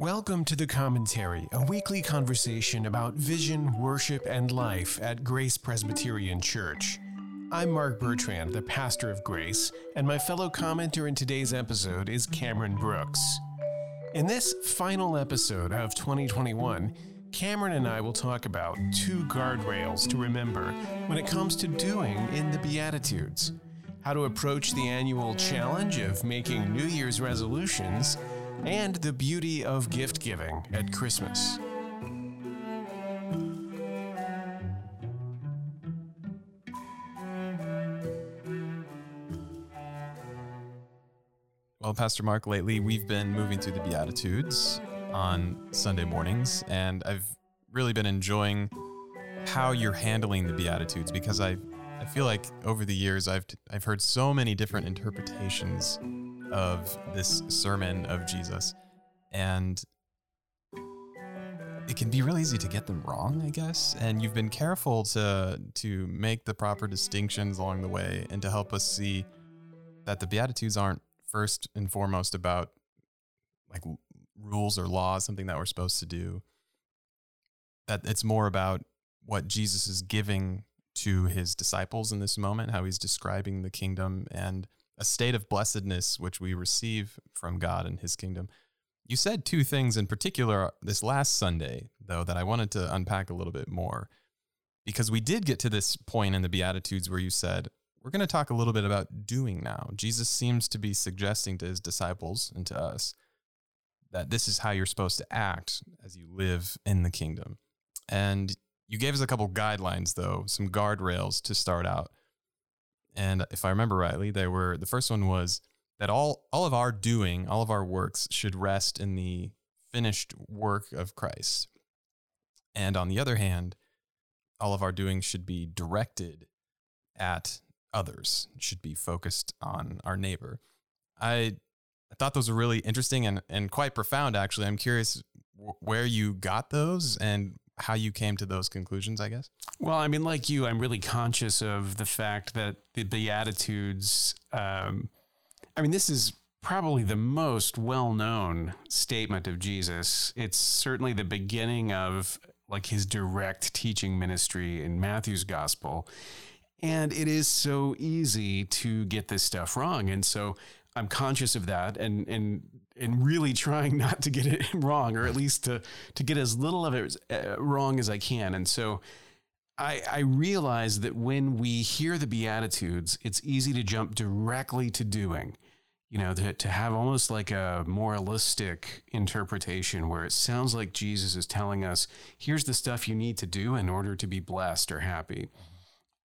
Welcome to The Commentary, a weekly conversation about vision, worship, and life at Grace Presbyterian Church. I'm Mark Bertrand, the pastor of Grace, and my fellow commenter in today's episode is Cameron Brooks. In this final episode of 2021, Cameron and I will talk about two guardrails to remember when it comes to doing in the Beatitudes how to approach the annual challenge of making New Year's resolutions and the beauty of gift giving at Christmas. Well, Pastor Mark, lately we've been moving through the Beatitudes on Sunday mornings, and I've really been enjoying how you're handling the Beatitudes because I I feel like over the years I've I've heard so many different interpretations of this sermon of Jesus. And it can be really easy to get them wrong, I guess. And you've been careful to to make the proper distinctions along the way and to help us see that the Beatitudes aren't first and foremost about like rules or laws, something that we're supposed to do. That it's more about what Jesus is giving to his disciples in this moment, how he's describing the kingdom and a state of blessedness which we receive from God and his kingdom. You said two things in particular this last Sunday, though, that I wanted to unpack a little bit more. Because we did get to this point in the Beatitudes where you said, we're going to talk a little bit about doing now. Jesus seems to be suggesting to his disciples and to us that this is how you're supposed to act as you live in the kingdom. And you gave us a couple guidelines, though, some guardrails to start out. And if I remember rightly, they were the first one was that all all of our doing, all of our works should rest in the finished work of Christ. And on the other hand, all of our doing should be directed at others, should be focused on our neighbor. I I thought those were really interesting and, and quite profound, actually. I'm curious where you got those and how you came to those conclusions, I guess? Well, I mean, like you, I'm really conscious of the fact that the Beatitudes, um, I mean, this is probably the most well known statement of Jesus. It's certainly the beginning of like his direct teaching ministry in Matthew's gospel. And it is so easy to get this stuff wrong. And so I'm conscious of that and and and really trying not to get it wrong, or at least to to get as little of it uh, wrong as I can. And so, I I realize that when we hear the Beatitudes, it's easy to jump directly to doing. You know, to, to have almost like a moralistic interpretation where it sounds like Jesus is telling us, here's the stuff you need to do in order to be blessed or happy.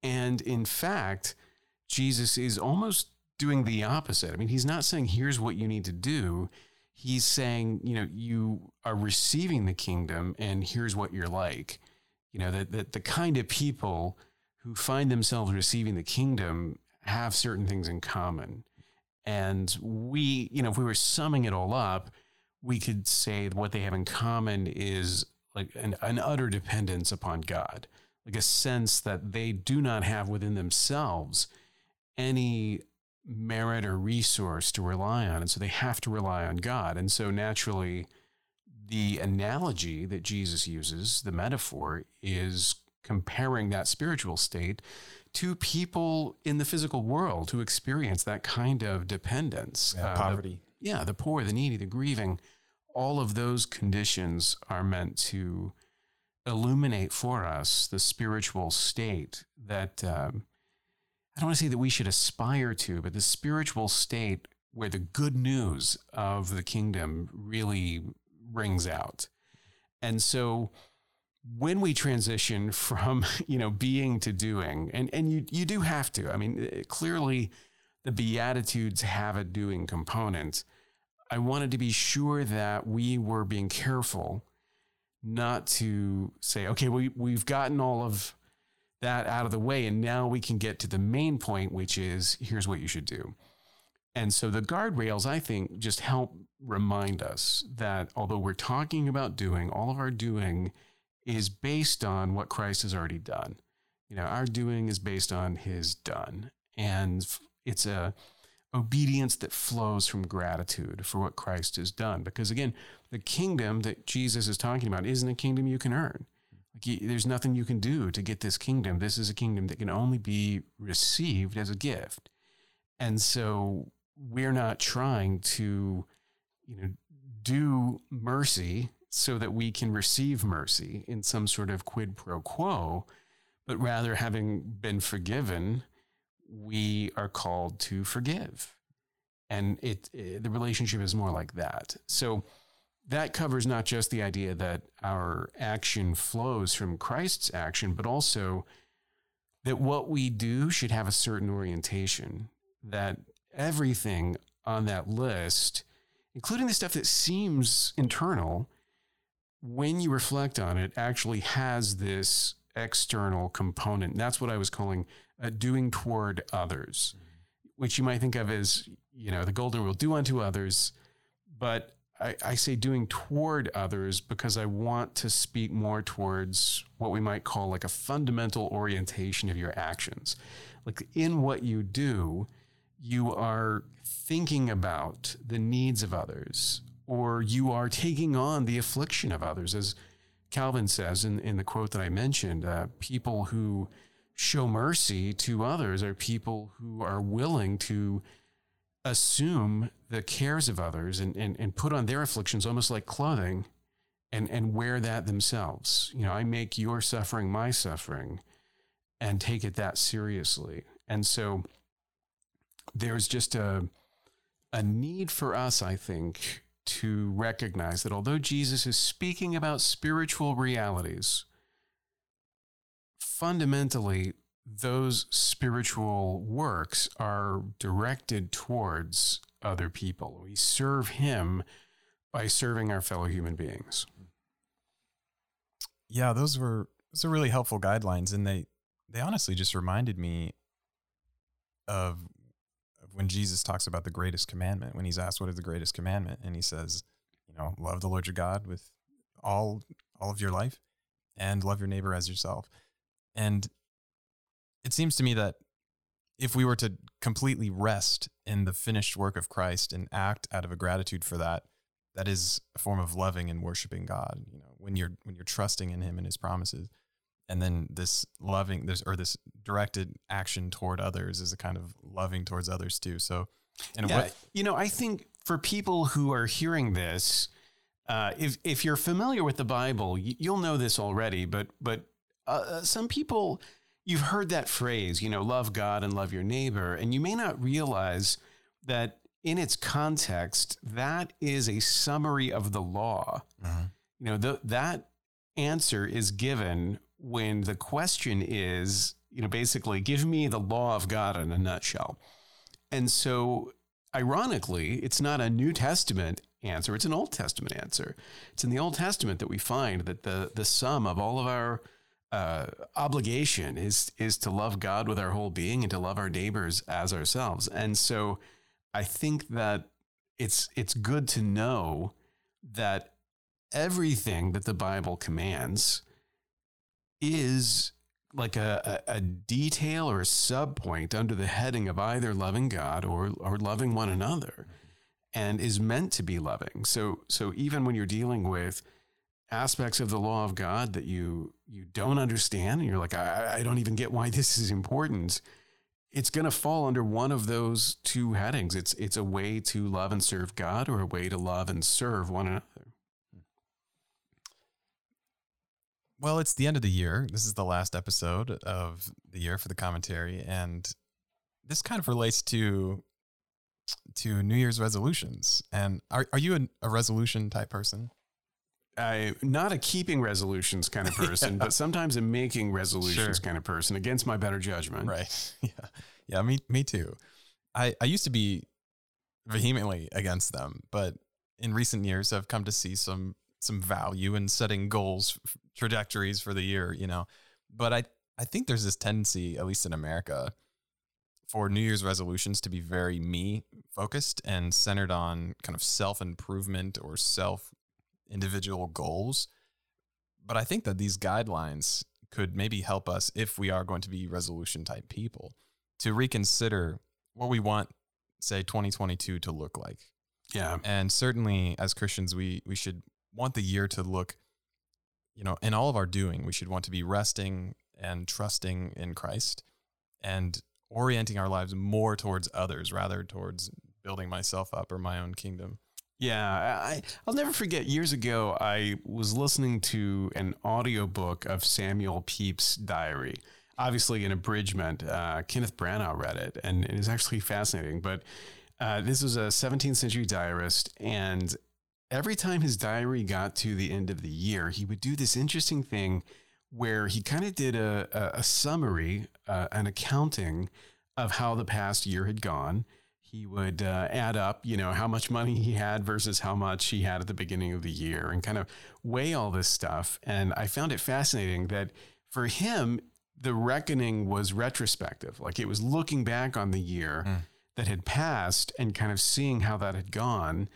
And in fact, Jesus is almost doing the opposite. I mean, he's not saying, here's what you need to do. He's saying, you know, you are receiving the kingdom and here's what you're like. You know, that, that the kind of people who find themselves receiving the kingdom have certain things in common. And we, you know, if we were summing it all up, we could say what they have in common is like an, an utter dependence upon God, like a sense that they do not have within themselves any merit or resource to rely on. And so they have to rely on God. And so naturally, the analogy that Jesus uses, the metaphor, is comparing that spiritual state to people in the physical world who experience that kind of dependence. Yeah, uh, poverty. The, yeah, the poor, the needy, the grieving. All of those conditions are meant to illuminate for us the spiritual state that um, I don't want to say that we should aspire to, but the spiritual state where the good news of the kingdom really rings out. And so when we transition from, you know, being to doing, and, and you, you do have to, I mean, eh, clearly the Beatitudes have a doing component. I wanted to be sure that we were being careful not to say, okay, we, we've gotten all of that out of the way. And now we can get to the main point, which is here's what you should do. And so the guardrails, I think, just help remind us that although we're talking about doing, all of our doing is based on what Christ has already done. You know, our doing is based on his done. And it's a, obedience that flows from gratitude for what Christ has done. Because again, the kingdom that Jesus is talking about isn't a kingdom you can earn. Like there's nothing you can do to get this kingdom. This is a kingdom that can only be received as a gift. And so we're not trying to, you know, do mercy so that we can receive mercy in some sort of quid pro quo, but rather having been forgiven, we are called to forgive. And it, it the relationship is more like that. So that covers not just the idea that our action flows from Christ's action, but also that what we do should have a certain orientation, that everything on that list, including the stuff that seems internal, when you reflect on it, actually has this external component. And that's what I was calling uh, doing toward others, which you might think of as, you know, the golden rule do unto others. But I, I, say doing toward others because I want to speak more towards what we might call like a fundamental orientation of your actions. Like in what you do, you are thinking about the needs of others, or you are taking on the affliction of others. As Calvin says in, in the quote that I mentioned, uh, people who show mercy to others are people who are willing to assume the cares of others and, and, and put on their afflictions almost like clothing and, and wear that themselves. You know, I make your suffering my suffering and take it that seriously. And so there's just a, a need for us, I think, to recognize that although Jesus is speaking about spiritual realities, fundamentally, those spiritual works are directed towards other people. We serve Him by serving our fellow human beings. Yeah, those were those are really helpful guidelines, and they they honestly just reminded me of, of when Jesus talks about the greatest commandment. When he's asked what is the greatest commandment, and he says, you know, love the Lord your God with all all of your life, and love your neighbor as yourself. And it seems to me that if we were to completely rest in the finished work of Christ and act out of a gratitude for that, that is a form of loving and worshiping God. You know, when you're when you're trusting in Him and His promises, and then this loving this or this directed action toward others is a kind of loving towards others too. So, and yeah, what, you know, I think for people who are hearing this, uh, if if you're familiar with the Bible, you'll know this already. But but uh, some people you've heard that phrase, you know, love God and love your neighbor, and you may not realize that in its context, that is a summary of the law. Uh-huh. You know, the, that answer is given when the question is, you know, basically, give me the law of God in a nutshell. And so, ironically, it's not a New Testament answer, it's an Old Testament answer. It's in the Old Testament that we find that the, the sum of all of our uh, obligation is is to love God with our whole being and to love our neighbors as ourselves. And so I think that it's it's good to know that everything that the Bible commands is like a, a, a detail or a sub point under the heading of either loving God or or loving one another and is meant to be loving. So so even when you're dealing with aspects of the law of God that you you don't understand and you're like I, I don't even get why this is important it's going to fall under one of those two headings it's it's a way to love and serve God or a way to love and serve one another well it's the end of the year this is the last episode of the year for the commentary and this kind of relates to to New Year's resolutions. And are, are you a, a resolution type person? I not a keeping resolutions kind of person, yeah. but sometimes a making resolutions sure. kind of person against my better judgment. Right. Yeah. Yeah. Me, me too. I, I used to be vehemently against them, but in recent years, I've come to see some, some value in setting goals, trajectories for the year, you know, but I, I think there's this tendency, at least in America, for New Year's resolutions to be very me focused and centered on kind of self improvement or self individual goals. But I think that these guidelines could maybe help us if we are going to be resolution type people to reconsider what we want say 2022 to look like? Yeah. And certainly as Christians, we we should want the year to look, you know, in all of our doing, we should want to be resting and trusting in Christ and orienting our lives more towards others rather towards building myself up or my own kingdom. Yeah, I, I'll never forget years ago, I was listening to an audiobook of Samuel Pepys' diary. Obviously, an abridgment. Uh, Kenneth Branagh read it, and it is actually fascinating. But uh, this was a 17th century diarist, and every time his diary got to the end of the year, he would do this interesting thing where he kind of did a, a, a summary, uh, an accounting of how the past year had gone he would uh, add up, you know, how much money he had versus how much he had at the beginning of the year and kind of weigh all this stuff. And I found it fascinating that for him, the reckoning was retrospective. Like it was looking back on the year mm. that had passed and kind of seeing how that had gone.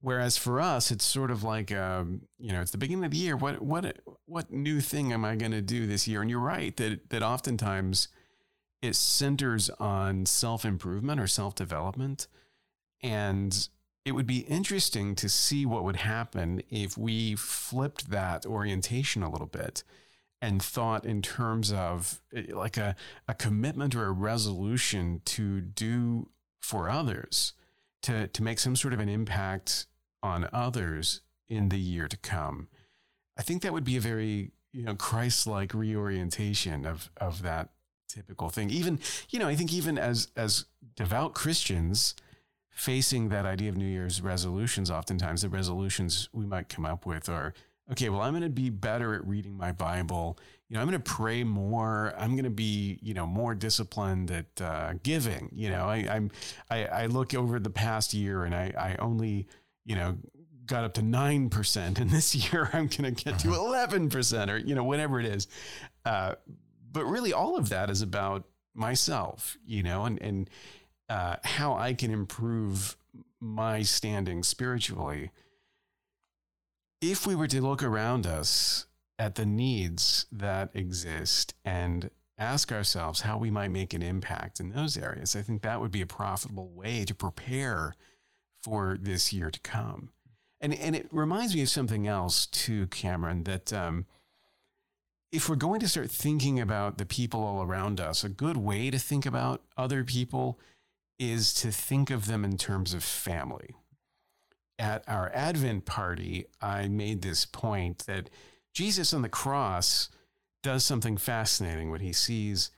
Whereas for us, it's sort of like, um, you know, it's the beginning of the year. What, what, what new thing am I going to do this year? And you're right that, that oftentimes, it centers on self improvement or self development. And it would be interesting to see what would happen if we flipped that orientation a little bit and thought in terms of eh, like a, a commitment or a resolution to do for others, to, to make some sort of an impact on others in the year to come. I think that would be a very you know Christ-like reorientation of of that typical thing. Even, you know, I think even as as devout Christians facing that idea of New Year's resolutions, oftentimes the resolutions we might come up with are, okay, well, I'm going to be better at reading my Bible. You know, I'm going to pray more. I'm going to be, you know, more disciplined at uh, giving. You know, I, I'm, I, I look over the past year and I, I only, you know, got up to 9% and this year i'm going to get to 11% uh-huh. or you know whatever it is uh, but really all of that is about myself, you know, and, and uh, how I can improve my standing spiritually. If we were to look around us at the needs that exist and ask ourselves how we might make an impact in those areas, I think that would be a profitable way to prepare for this year to come. And, and it reminds me of something else too, Cameron, that um, if we're going to start thinking about the people all around us, a good way to think about other people is to think of them in terms of family. At our Advent party, I made this point that Jesus on the cross does something fascinating when he sees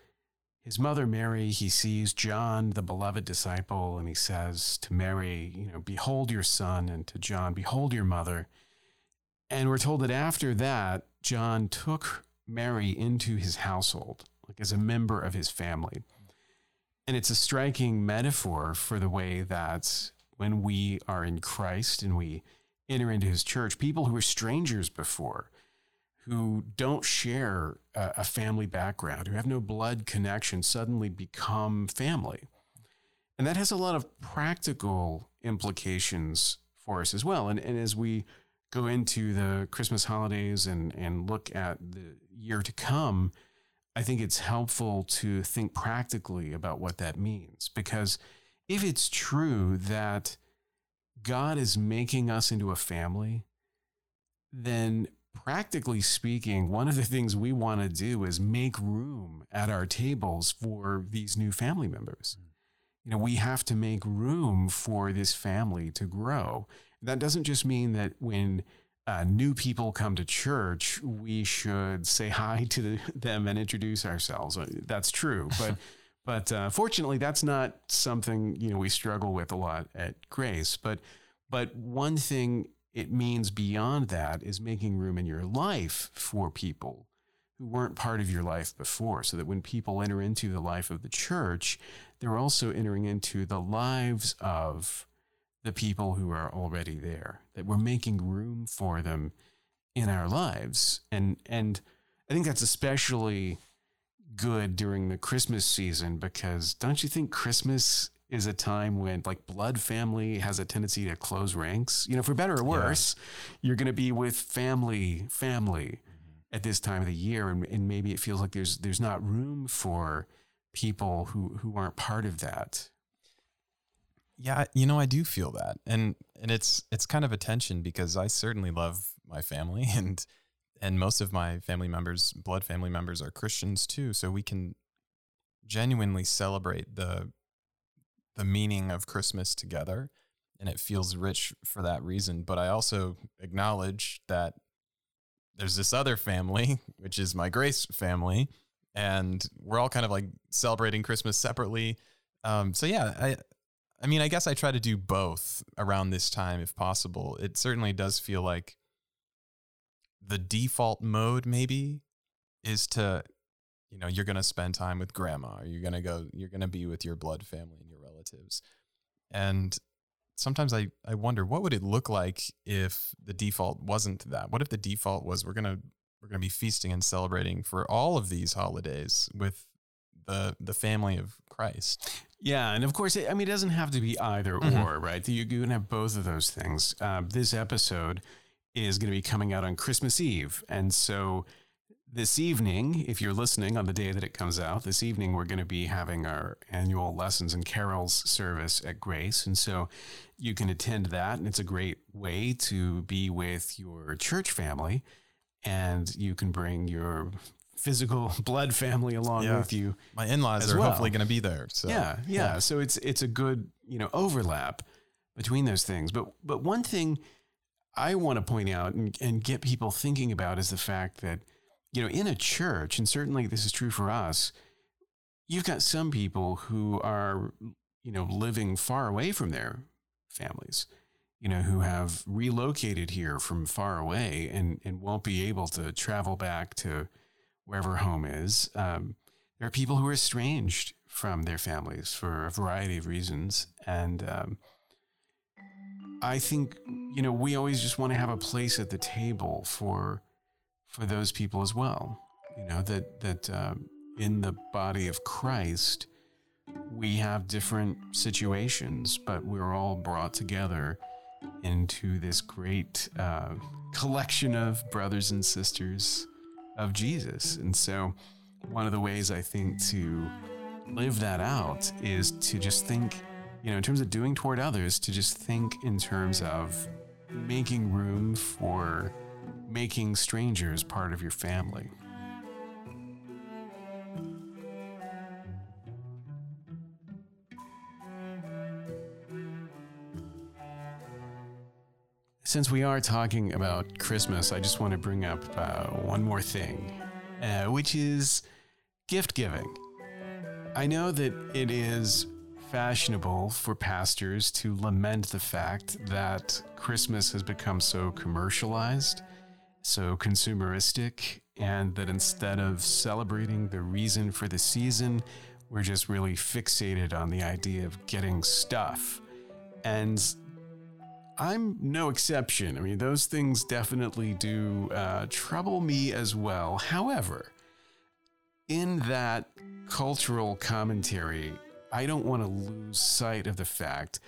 his mother Mary, he sees John, the beloved disciple, and he says to Mary, you know, behold your son, and to John, behold your mother. And we're told that after that, John took Mary into his household, like as a member of his family. And it's a striking metaphor for the way that when we are in Christ and we enter into his church, people who were strangers before, who don't share a, family background, who have no blood connection, suddenly become family. And that has a lot of practical implications for us as well. And, and as we go into the Christmas holidays and, and look at the year to come, I think it's helpful to think practically about what that means. Because if it's true that God is making us into a family, then practically speaking, one of the things we want to do is make room at our tables for these new family members. Mm. You know, we have to make room for this family to grow. That doesn't just mean that when uh, new people come to church, we should say hi to them and introduce ourselves. Uh, that's true, but but uh, fortunately, that's not something you know we struggle with a lot at Grace. But but one thing it means beyond that is making room in your life for people who weren't part of your life before, so that when people enter into the life of the church, they're also entering into the lives of the people who are already there, that we're making room for them in our lives. And and I think that's especially good during the Christmas season because don't you think Christmas is a time when like blood family has a tendency to close ranks? You know, for better or worse, yeah. you're going to be with family, family mm-hmm. at this time of the year and, and maybe it feels like there's there's not room for people who who aren't part of that Yeah, you know, I do feel that. And and it's it's kind of a tension because I certainly love my family and and most of my family members, blood family members are Christians too, so we can genuinely celebrate the the meaning of Christmas together and it feels rich for that reason, but I also acknowledge that there's this other family, which is my Grace family, and we're all kind of like celebrating Christmas separately. Um, so yeah, I I mean, I guess I try to do both around this time if possible. It certainly does feel like the default mode maybe is to you know, you're going to spend time with grandma, or you're going to go you're going to be with your blood family and your relatives. And sometimes I, I wonder what would it look like if the default wasn't that? What if the default was we're going to we're going to be feasting and celebrating for all of these holidays with the the family of Christ. Yeah, and of course, I mean, it doesn't have to be either mm-hmm. or, right? You, you can have both of those things. Uh, this episode is going to be coming out on Christmas Eve, and so this evening, if you're listening on the day that it comes out, this evening we're going to be having our annual lessons and carols service at Grace, and so you can attend that, and it's a great way to be with your church family, and you can bring your physical blood family along yeah. with you. My in-laws are well. hopefully going to be there. So yeah, yeah, yeah. So it's it's a good you know overlap between those things. But but one thing I want to point out and, and get people thinking about is the fact that you know in a church, and certainly this is true for us. You've got some people who are you know living far away from their families you know, who have relocated here from far away and, and won't be able to travel back to wherever home is. Um, there are people who are estranged from their families for a variety of reasons. And um, I think, you know, we always just want to have a place at the table for for those people as well. You know, that that um, in the body of Christ, we have different situations, but we're all brought together into this great uh, collection of brothers and sisters of Jesus. And so, one of the ways I think to live that out is to just think, you know, in terms of doing toward others, to just think in terms of making room for making strangers part of your family. Since we are talking about Christmas, I just want to bring up uh, one more thing, uh, which is gift giving. I know that it is fashionable for pastors to lament the fact that Christmas has become so commercialized, so consumeristic, and that instead of celebrating the reason for the season, we're just really fixated on the idea of getting stuff. And I'm no exception. I mean, those things definitely do uh, trouble me as well. However, in that cultural commentary, I don't want to lose sight of the fact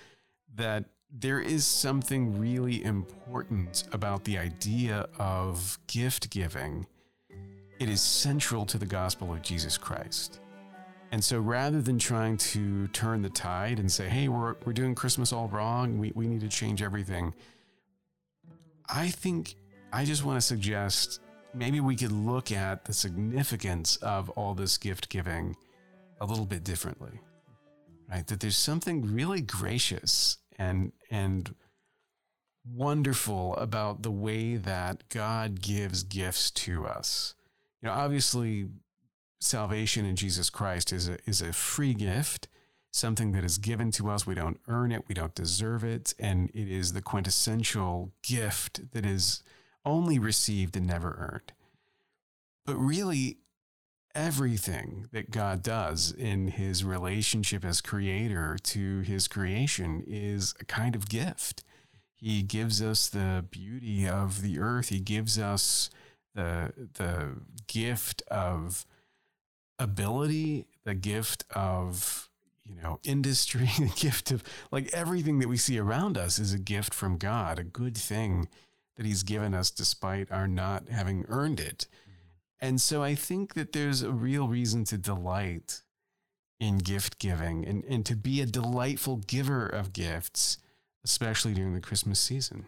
that there is something really important about the idea of gift giving. It is central to the gospel of Jesus Christ. And so rather than trying to turn the tide and say, hey, we're, we're doing Christmas all wrong, we, we need to change everything, I think I just want to suggest maybe we could look at the significance of all this gift giving a little bit differently. Right? That there's something really gracious and and wonderful about the way that God gives gifts to us. You know, obviously salvation in Jesus Christ is a, is a free gift, something that is given to us. We don't earn it, we don't deserve it. And it is the quintessential gift that is only received and never earned. But really, everything that God does in his relationship as creator to his creation is a kind of gift. He gives us the beauty of the earth. He gives us the, the gift of ability, the gift of you know industry, the gift of like everything that we see around us is a gift from God, a good thing that He's given us despite our not having earned it. Mm-hmm. And so I think that there's a real reason to delight in gift giving and, and to be a delightful giver of gifts, especially during the Christmas season.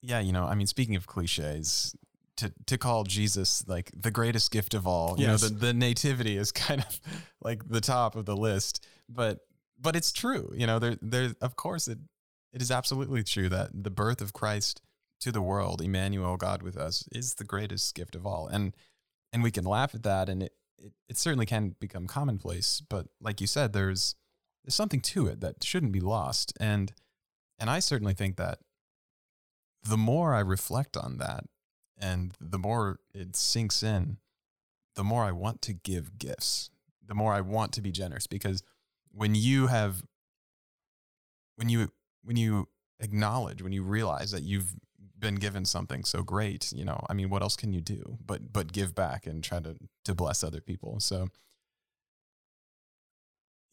Yeah, you know, I mean, speaking of cliches, to to call Jesus like the greatest gift of all, you know, the, the nativity is kind of like the top of the list, but but it's true, you know, there there of course it it is absolutely true that the birth of Christ to the world, Emmanuel, God with us, is the greatest gift of all, and and we can laugh at that, and it it, it certainly can become commonplace, but like you said, there's there's something to it that shouldn't be lost, and and I certainly think that the more I reflect on that and the more it sinks in, the more I want to give gifts, the more I want to be generous because when you have when you when you acknowledge, when you realize that you've been given something so great, you know, I mean, what else can you do but but give back and try to to bless other people. So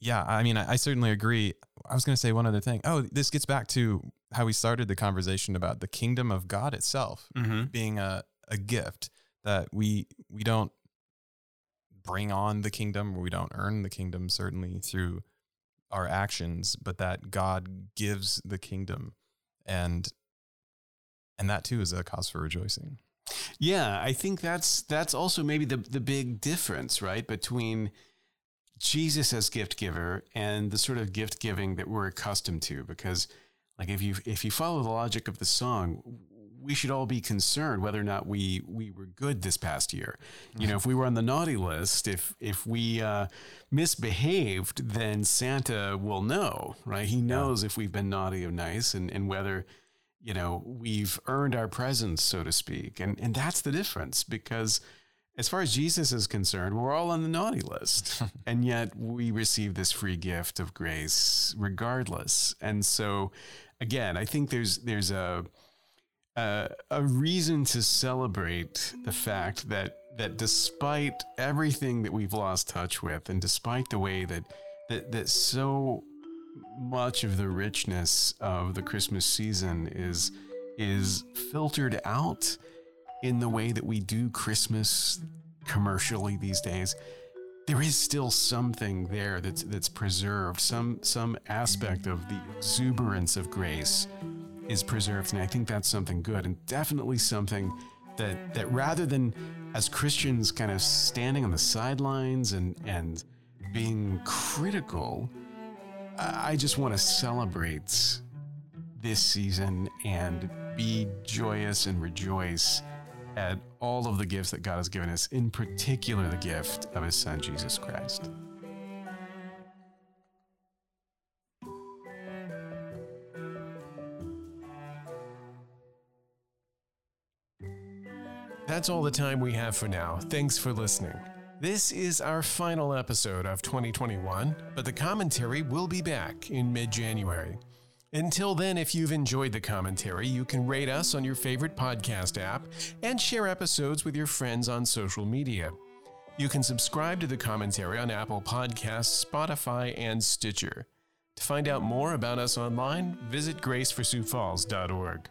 yeah, I mean, I, I certainly agree. I was going to say one other thing. Oh, this gets back to how we started the conversation about the kingdom of God itself Mm-hmm. being a, a gift that we we don't bring on the kingdom we don't earn the kingdom certainly through our actions but that God gives the kingdom and and that too is a cause for rejoicing Yeah, I think that's that's also maybe the the big difference, right, between Jesus as gift giver and the sort of gift giving that we're accustomed to. Because, like, if you if you follow the logic of the song, we should all be concerned whether or not we we were good this past year. You know, if we were on the naughty list, if if we uh, misbehaved, then Santa will know, right? He knows if we've been naughty or nice, and and whether you know we've earned our presents so to speak and and that's the difference because as far as jesus is concerned we're all on the naughty list. And yet we receive this free gift of grace regardless. And so again i think there's there's a a, a reason to celebrate the fact that that despite everything that we've lost touch with and despite the way that that, that so much of the richness of the Christmas season is is filtered out in the way that we do Christmas commercially these days. There is still something there that's that's preserved. Some some aspect of the exuberance of grace is preserved, and I think that's something good, and definitely something that that rather than as Christians kind of standing on the sidelines and and being critical, I just want to celebrate this season and be joyous and rejoice at all of the gifts that God has given us, in particular the gift of His Son, Jesus Christ. That's all the time we have for now. Thanks for listening. This is our final episode of 2021, but the commentary will be back in mid January. Until then, if you've enjoyed the commentary, you can rate us on your favorite podcast app and share episodes with your friends on social media. You can subscribe to the commentary on Apple Podcasts, Spotify, and Stitcher. To find out more about us online, visit graceforsiouxfalls.org.